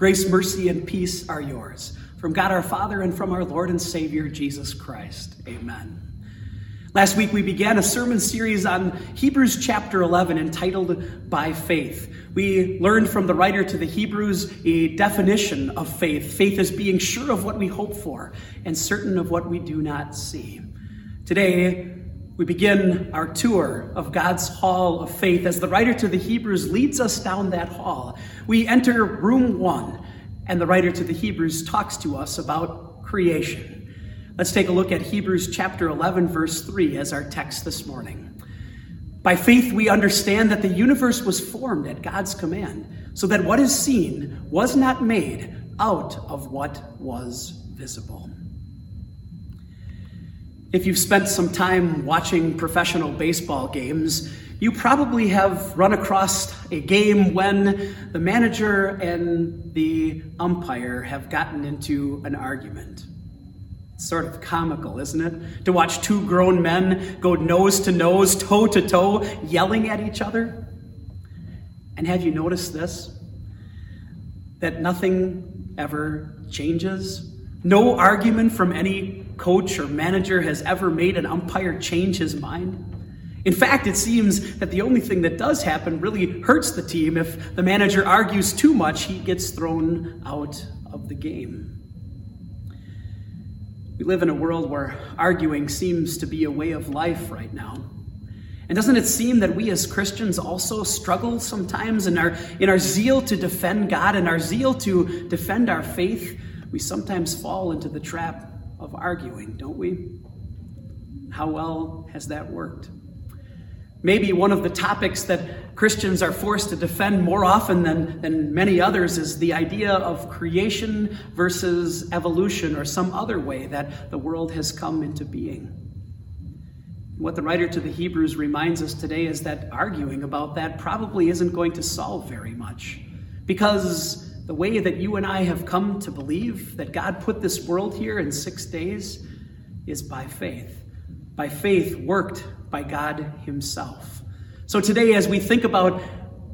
Grace, mercy, and peace are yours from God our Father and from our Lord and Savior Jesus Christ. Amen. Last week we began a sermon series on Hebrews chapter 11 entitled By Faith. We learned from the writer to the Hebrews a definition of faith. Faith is being sure of what we hope for and certain of what we do not see. Today, we begin our tour of God's Hall of Faith as the writer to the Hebrews leads us down that hall. We enter room one, and the writer to the Hebrews talks to us about creation. Let's take a look at Hebrews chapter 11, verse 3 as our text this morning. By faith, we understand that the universe was formed at God's command, so that what is seen was not made out of what was visible. If you've spent some time watching professional baseball games, you probably have run across a game when the manager and the umpire have gotten into an argument. It's sort of comical, isn't it? To watch two grown men go nose to nose, toe to toe, yelling at each other. And have you noticed this? That nothing ever changes? No argument from any coach or manager has ever made an umpire change his mind. In fact, it seems that the only thing that does happen really hurts the team. If the manager argues too much, he gets thrown out of the game. We live in a world where arguing seems to be a way of life right now. And doesn't it seem that we as Christians also struggle sometimes in our, in our zeal to defend God and our zeal to defend our faith? We sometimes fall into the trap of arguing, don't we? How well has that worked? Maybe one of the topics that Christians are forced to defend more often than, than many others is the idea of creation versus evolution or some other way that the world has come into being. What the writer to the Hebrews reminds us today is that arguing about that probably isn't going to solve very much. Because the way that you and I have come to believe that God put this world here in six days is by faith. By faith, worked by God Himself. So today, as we think about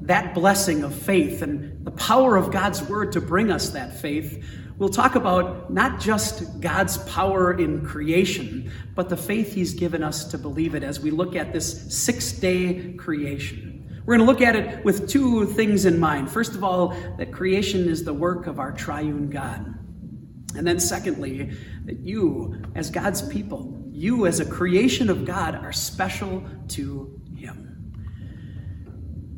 that blessing of faith and the power of God's Word to bring us that faith, we'll talk about not just God's power in creation, but the faith He's given us to believe it as we look at this six day creation. We're going to look at it with two things in mind. First of all, that creation is the work of our triune God. And then, secondly, that you, as God's people, you, as a creation of God, are special to Him.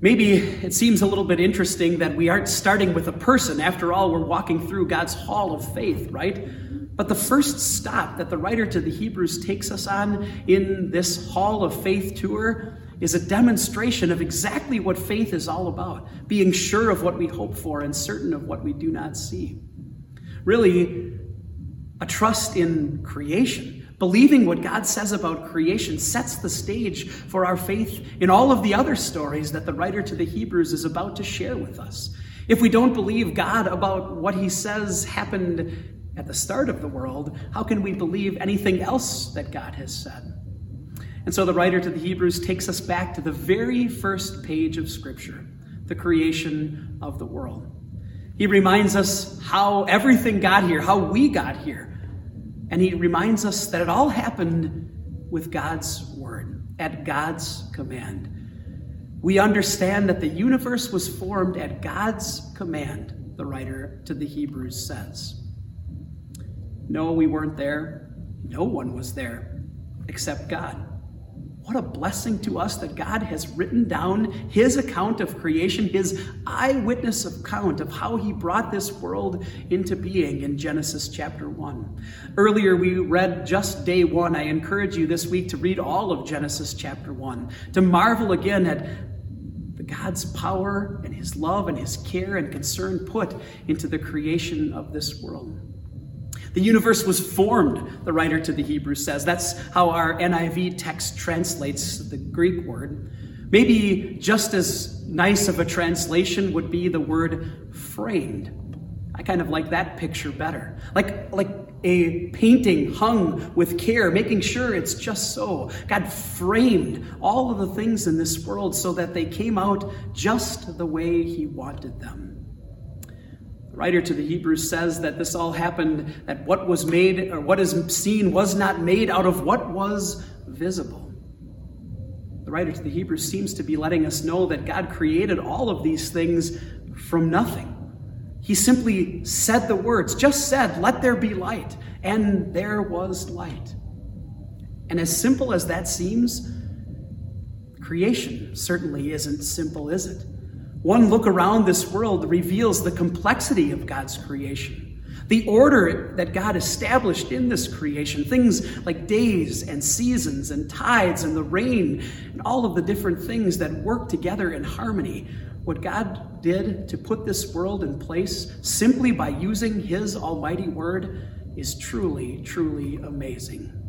Maybe it seems a little bit interesting that we aren't starting with a person. After all, we're walking through God's hall of faith, right? But the first stop that the writer to the Hebrews takes us on in this hall of faith tour is a demonstration of exactly what faith is all about being sure of what we hope for and certain of what we do not see. Really, a trust in creation. Believing what God says about creation sets the stage for our faith in all of the other stories that the writer to the Hebrews is about to share with us. If we don't believe God about what he says happened at the start of the world, how can we believe anything else that God has said? And so the writer to the Hebrews takes us back to the very first page of Scripture, the creation of the world. He reminds us how everything got here, how we got here. And he reminds us that it all happened with God's word, at God's command. We understand that the universe was formed at God's command, the writer to the Hebrews says. No, we weren't there. No one was there except God. What a blessing to us that God has written down his account of creation, his eyewitness account of how he brought this world into being in Genesis chapter 1. Earlier, we read just day one. I encourage you this week to read all of Genesis chapter 1, to marvel again at the God's power and his love and his care and concern put into the creation of this world. The universe was formed, the writer to the Hebrews says. That's how our NIV text translates the Greek word. Maybe just as nice of a translation would be the word framed. I kind of like that picture better. Like, like a painting hung with care, making sure it's just so. God framed all of the things in this world so that they came out just the way He wanted them writer to the Hebrews says that this all happened, that what was made, or what is seen, was not made out of what was visible. The writer to the Hebrews seems to be letting us know that God created all of these things from nothing. He simply said the words, just said, Let there be light, and there was light. And as simple as that seems, creation certainly isn't simple, is it? One look around this world reveals the complexity of God's creation, the order that God established in this creation, things like days and seasons and tides and the rain and all of the different things that work together in harmony. What God did to put this world in place simply by using His almighty word is truly, truly amazing.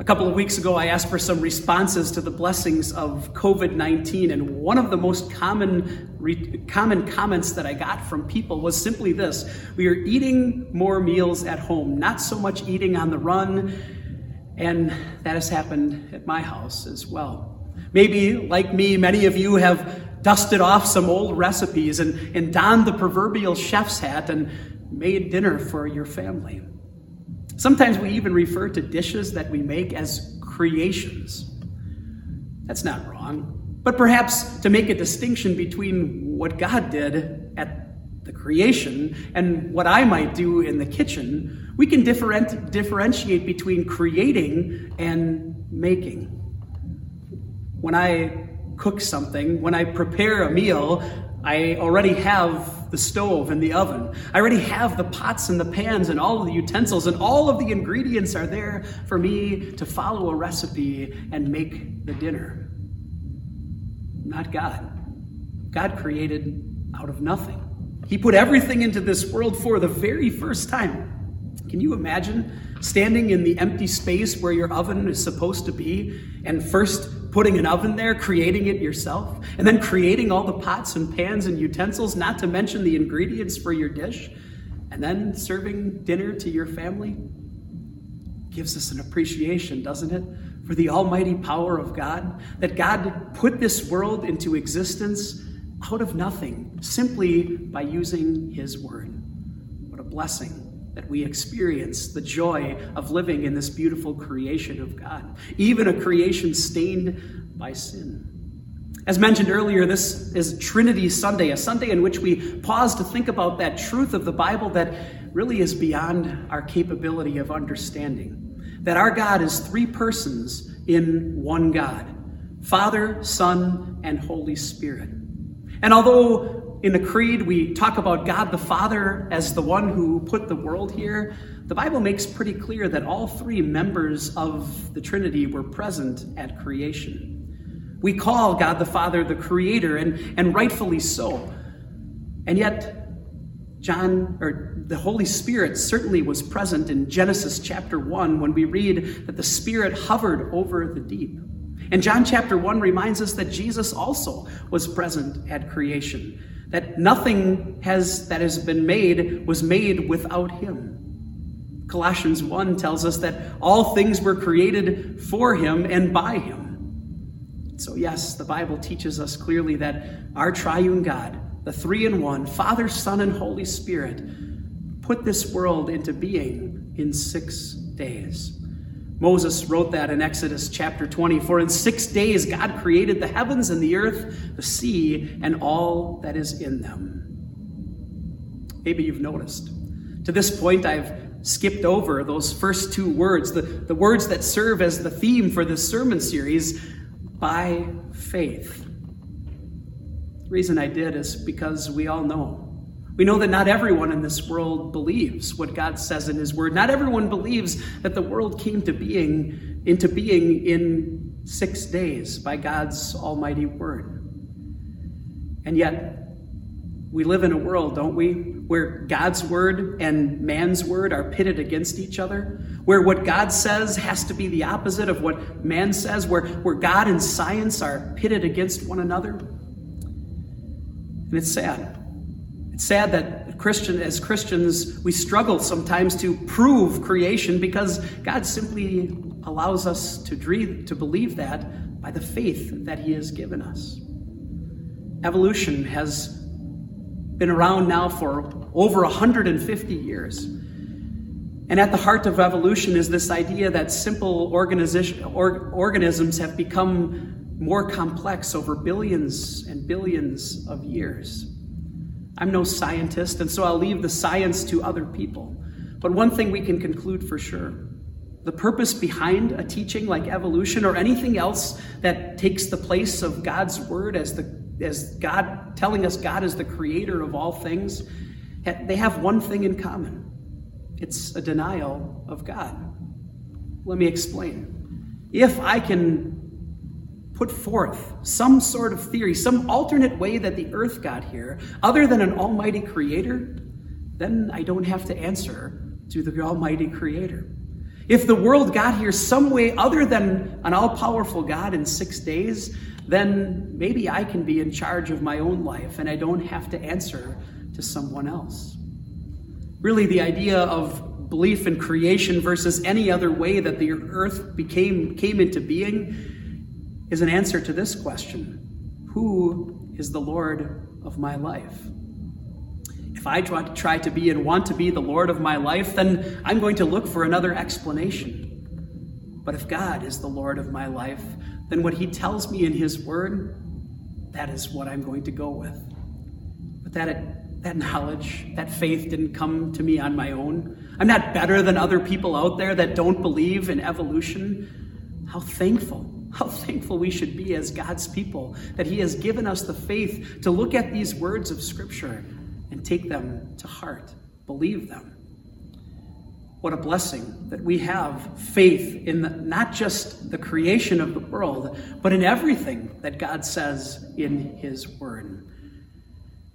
A couple of weeks ago, I asked for some responses to the blessings of COVID 19, and one of the most common, re- common comments that I got from people was simply this We are eating more meals at home, not so much eating on the run, and that has happened at my house as well. Maybe, like me, many of you have dusted off some old recipes and, and donned the proverbial chef's hat and made dinner for your family. Sometimes we even refer to dishes that we make as creations. That's not wrong. But perhaps to make a distinction between what God did at the creation and what I might do in the kitchen, we can different, differentiate between creating and making. When I cook something, when I prepare a meal, I already have the stove and the oven. I already have the pots and the pans and all of the utensils, and all of the ingredients are there for me to follow a recipe and make the dinner. Not God. God created out of nothing. He put everything into this world for the very first time. Can you imagine standing in the empty space where your oven is supposed to be and first putting an oven there, creating it yourself, and then creating all the pots and pans and utensils, not to mention the ingredients for your dish, and then serving dinner to your family, gives us an appreciation, doesn't it? For the almighty power of God, that God put this world into existence out of nothing, simply by using His word. What a blessing that we experience the joy of living in this beautiful creation of God, even a creation stained by sin. As mentioned earlier, this is Trinity Sunday, a Sunday in which we pause to think about that truth of the Bible that really is beyond our capability of understanding. That our God is three persons in one God Father, Son, and Holy Spirit. And although in the Creed, we talk about God the Father as the one who put the world here. The Bible makes pretty clear that all three members of the Trinity were present at creation. We call God the Father the Creator, and, and rightfully so. And yet, John, or the Holy Spirit certainly was present in Genesis chapter 1 when we read that the Spirit hovered over the deep. And John chapter 1 reminds us that Jesus also was present at creation that nothing has that has been made was made without him. Colossians 1 tells us that all things were created for him and by him. So, yes, the Bible teaches us clearly that our triune God, the three in one, Father, Son, and Holy Spirit, put this world into being in six days. Moses wrote that in Exodus chapter 20. For in six days God created the heavens and the earth, the sea, and all that is in them. Maybe you've noticed. To this point, I've skipped over those first two words, the, the words that serve as the theme for this sermon series by faith. The reason I did is because we all know we know that not everyone in this world believes what God says in His Word. Not everyone believes that the world came to being into being in six days by God's almighty word. And yet, we live in a world, don't we, where God's word and man's word are pitted against each other, where what God says has to be the opposite of what man says, where, where God and science are pitted against one another. And it's sad sad that Christian, as Christians, we struggle sometimes to prove creation because God simply allows us to dream, to believe that by the faith that He has given us. Evolution has been around now for over 150 years. And at the heart of evolution is this idea that simple organisms have become more complex over billions and billions of years. I'm no scientist, and so I'll leave the science to other people. But one thing we can conclude for sure the purpose behind a teaching like evolution or anything else that takes the place of God's word as the as God telling us God is the creator of all things, they have one thing in common. It's a denial of God. Let me explain. If I can put forth some sort of theory, some alternate way that the earth got here, other than an almighty creator, then I don't have to answer to the almighty creator. If the world got here some way other than an all powerful God in six days, then maybe I can be in charge of my own life and I don't have to answer to someone else. Really, the idea of belief in creation versus any other way that the earth became, came into being is an answer to this question Who is the Lord of my life? If I try to be and want to be the Lord of my life, then I'm going to look for another explanation. But if God is the Lord of my life, then what He tells me in His Word, that is what I'm going to go with. But that, that knowledge, that faith didn't come to me on my own. I'm not better than other people out there that don't believe in evolution. How thankful how thankful we should be as God's people that He has given us the faith to look at these words of Scripture and take them to heart, believe them. What a blessing that we have faith in the, not just the creation of the world, but in everything that God says in His Word.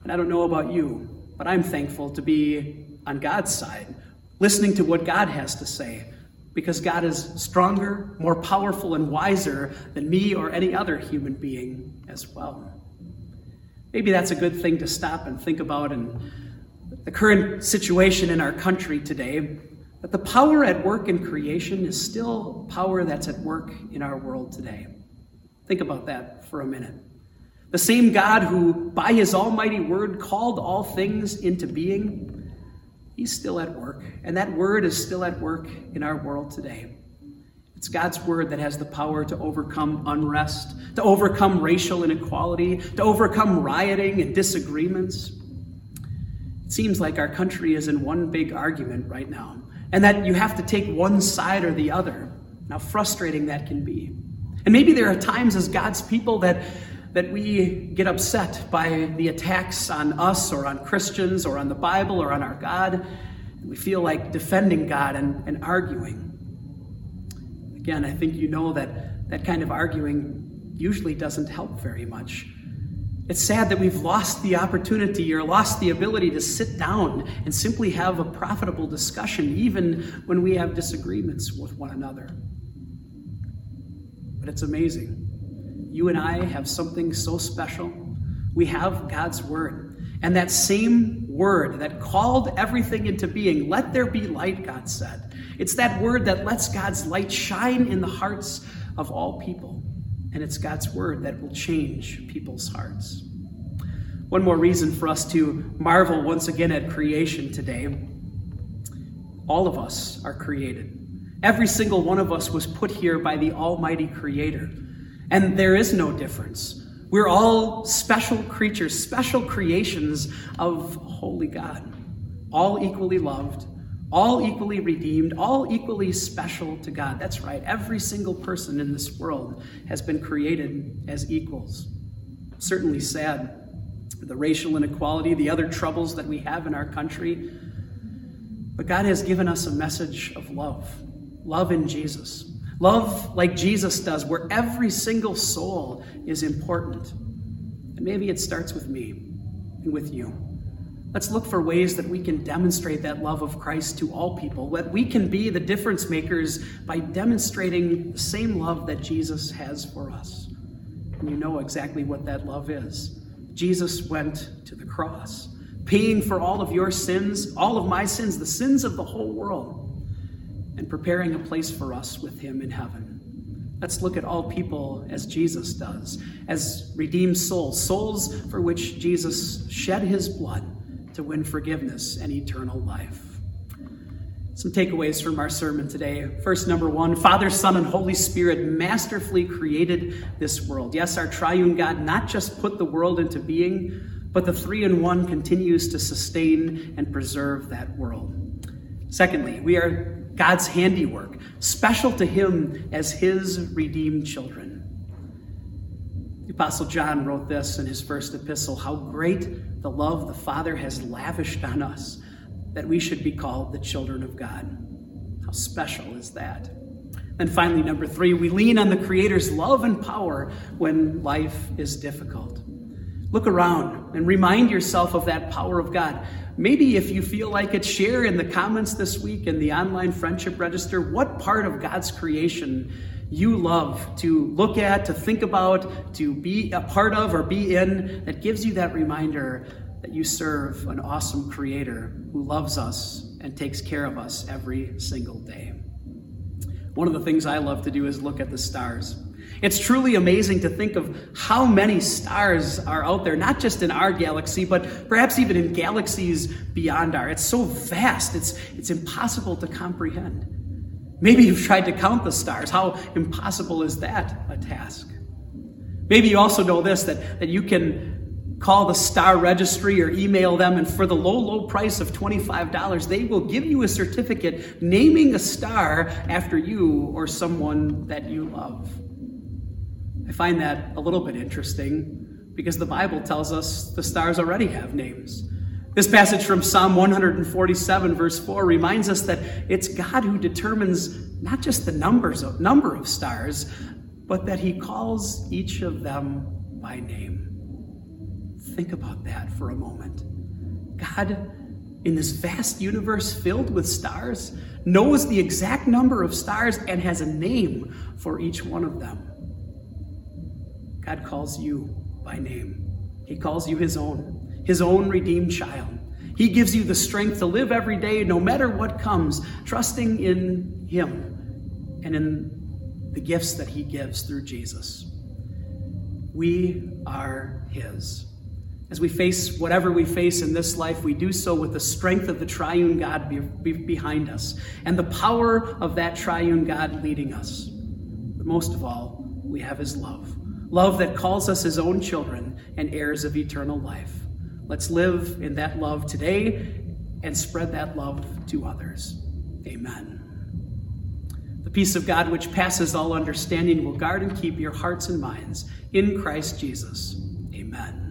And I don't know about you, but I'm thankful to be on God's side, listening to what God has to say, because God is stronger, more powerful, and wiser than me or any other human being as well. Maybe that's a good thing to stop and think about in the current situation in our country today. That the power at work in creation is still power that's at work in our world today. Think about that for a minute. The same God who, by his almighty word, called all things into being, he's still at work. And that word is still at work in our world today. It's God's word that has the power to overcome unrest, to overcome racial inequality, to overcome rioting and disagreements. It seems like our country is in one big argument right now, and that you have to take one side or the other. How frustrating that can be. And maybe there are times as God's people that, that we get upset by the attacks on us or on Christians or on the Bible or on our God. We feel like defending God and, and arguing. Again, I think you know that that kind of arguing usually doesn't help very much. It's sad that we've lost the opportunity or lost the ability to sit down and simply have a profitable discussion, even when we have disagreements with one another. But it's amazing. You and I have something so special. We have God's Word. And that same Word that called everything into being, let there be light, God said, it's that word that lets God's light shine in the hearts of all people. And it's God's word that will change people's hearts. One more reason for us to marvel once again at creation today. All of us are created. Every single one of us was put here by the Almighty Creator. And there is no difference. We're all special creatures, special creations of Holy God, all equally loved all equally redeemed, all equally special to God. That's right. Every single person in this world has been created as equals. Certainly sad. The racial inequality, the other troubles that we have in our country. But God has given us a message of love love in Jesus. Love like Jesus does, where every single soul is important. And maybe it starts with me and with you. Let's look for ways that we can demonstrate that love of Christ to all people, that we can be the difference makers by demonstrating the same love that Jesus has for us. And you know exactly what that love is. Jesus went to the cross, paying for all of your sins, all of my sins, the sins of the whole world, and preparing a place for us with him in heaven. Let's look at all people as Jesus does, as redeemed souls, souls for which Jesus shed his blood to win forgiveness and eternal life. Some takeaways from our sermon today. First, number one Father, Son, and Holy Spirit masterfully created this world. Yes, our triune God not just put the world into being, but the three in one continues to sustain and preserve that world. Secondly, we are God's handiwork, special to Him as His redeemed children. The Apostle John wrote this in his first epistle How great the love the Father has lavished on us that we should be called the children of God. How special is that? And finally, number three, we lean on the Creator's love and power when life is difficult. Look around and remind yourself of that power of God. Maybe if you feel like it, share in the comments this week in the online friendship register what part of God's creation you love to look at, to think about, to be a part of, or be in that gives you that reminder that you serve an awesome creator who loves us and takes care of us every single day. One of the things I love to do is look at the stars. It's truly amazing to think of how many stars are out there, not just in our galaxy, but perhaps even in galaxies beyond our. It's so vast, it's, it's impossible to comprehend. Maybe you've tried to count the stars. How impossible is that a task? Maybe you also know this that, that you can call the star registry or email them, and for the low, low price of $25, they will give you a certificate naming a star after you or someone that you love. I find that a little bit interesting because the Bible tells us the stars already have names. This passage from Psalm 147, verse 4, reminds us that it's God who determines not just the numbers of, number of stars, but that He calls each of them by name. Think about that for a moment. God, in this vast universe filled with stars, knows the exact number of stars and has a name for each one of them. God calls you by name. He calls you his own, his own redeemed child. He gives you the strength to live every day, no matter what comes, trusting in him and in the gifts that he gives through Jesus. We are his. As we face whatever we face in this life, we do so with the strength of the triune God be, be behind us and the power of that triune God leading us. But most of all, we have his love love that calls us his own children and heirs of eternal life. Let's live in that love today and spread that love to others. Amen. The peace of God, which passes all understanding, will guard and keep your hearts and minds in Christ Jesus. Amen.